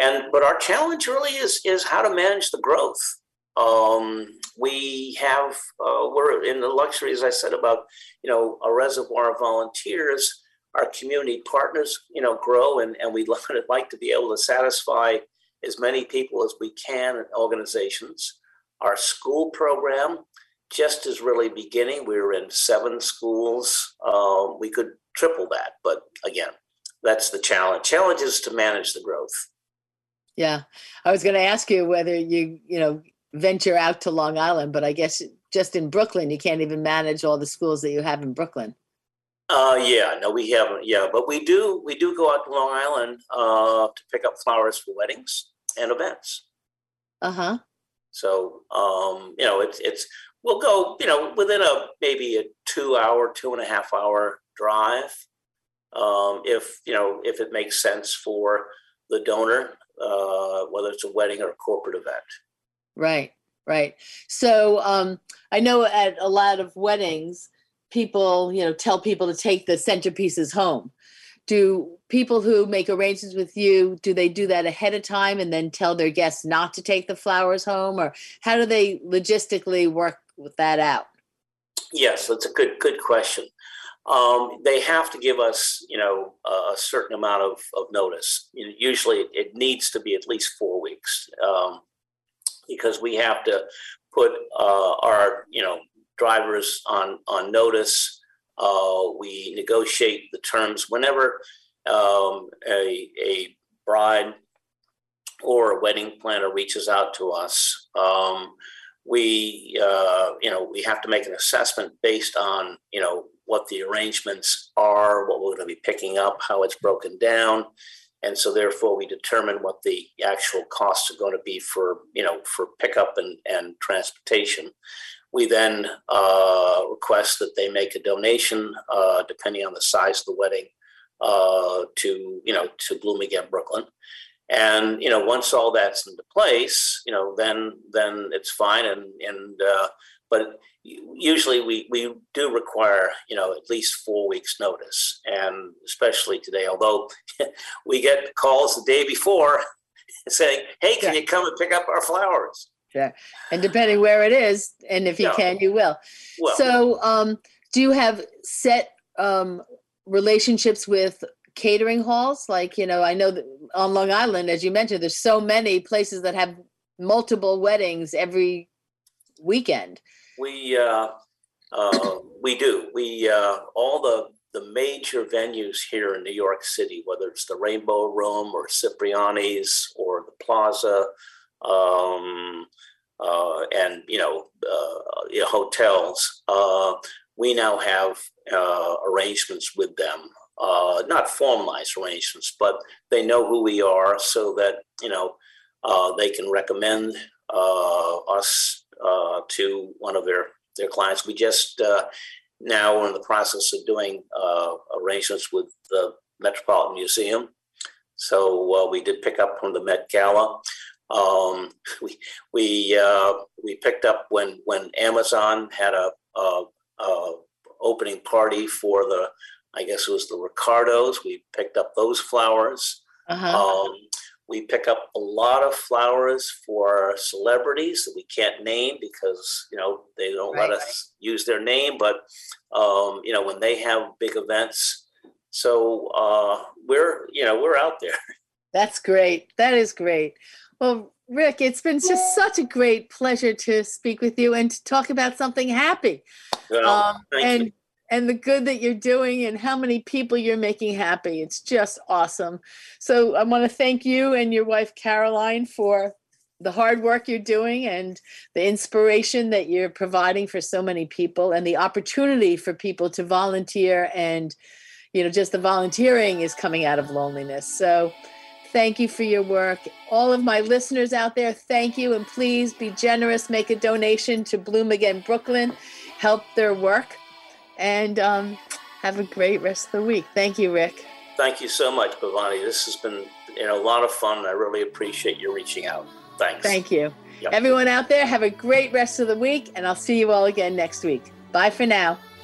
and but our challenge really is is how to manage the growth. Um, we have uh, we're in the luxury, as I said about you know a reservoir of volunteers. Our community partners, you know, grow, and and we'd like to be able to satisfy as many people as we can in organizations. Our school program just is really beginning. We were in seven schools. Uh, we could triple that, but again, that's the challenge. Challenge is to manage the growth. Yeah, I was going to ask you whether you you know venture out to Long Island, but I guess just in Brooklyn, you can't even manage all the schools that you have in Brooklyn. Uh, yeah, no, we haven't. Yeah, but we do. We do go out to Long Island uh, to pick up flowers for weddings and events. Uh huh. So um, you know, it's it's we'll go, you know, within a maybe a two hour, two and a half hour drive. Um, if you know if it makes sense for the donor, uh, whether it's a wedding or a corporate event. Right, right. So um, I know at a lot of weddings, people you know tell people to take the centerpieces home. Do people who make arrangements with you do they do that ahead of time and then tell their guests not to take the flowers home, or how do they logistically work with that out? Yes, that's a good good question. Um, they have to give us, you know, a certain amount of, of notice. Usually, it needs to be at least four weeks um, because we have to put uh, our, you know, drivers on on notice. Uh, we negotiate the terms whenever um, a, a bride or a wedding planner reaches out to us. Um, we uh, you know we have to make an assessment based on you know what the arrangements are what we're going to be picking up how it's broken down and so therefore we determine what the actual costs are going to be for you know for pickup and, and transportation. We then uh, request that they make a donation uh, depending on the size of the wedding uh, to you know to bloom again brooklyn. And you know once all that's into place you know then then it's fine and and uh, but usually we we do require you know at least four weeks notice and especially today although we get calls the day before saying hey can yeah. you come and pick up our flowers yeah and depending where it is and if you yeah. can you will well, so um do you have set um relationships with catering halls like you know i know that on long island as you mentioned there's so many places that have multiple weddings every weekend we uh, uh, we do. We uh, all the the major venues here in new york city whether it's the rainbow room or cipriani's or the plaza um, uh, and you know, uh, hotels uh, we now have arrangements with them. Uh, not formalized arrangements, but they know who we are so that, you know, uh, they can recommend uh, us uh, to one of their, their clients. We just uh, now are in the process of doing uh, arrangements with the Metropolitan Museum. So we did pick up from the Met Gala. Um, we we we picked up when when Amazon had a, a, a opening party for the I guess it was the Ricardos. We picked up those flowers. Uh-huh. Um, we pick up a lot of flowers for celebrities that we can't name because you know they don't right, let us use their name. But um, you know when they have big events, so uh, we're you know we're out there. That's great. That is great. Well, Rick, it's been just such a great pleasure to speak with you and to talk about something happy. Well, um, and you and the good that you're doing and how many people you're making happy. It's just awesome. So I want to thank you and your wife, Caroline, for the hard work you're doing and the inspiration that you're providing for so many people and the opportunity for people to volunteer and you know just the volunteering is coming out of loneliness. So thank you for your work. All of my listeners out there thank you. And please be generous. Make a donation to bloom again brooklyn. Help their work and um, have a great rest of the week. Thank you, Rick. Thank you so much, Bhavani. This has been you know, a lot of fun. I really appreciate you reaching out. Thanks. Thank you. Yep. Everyone out there, have a great rest of the week, and I'll see you all again next week. Bye for now.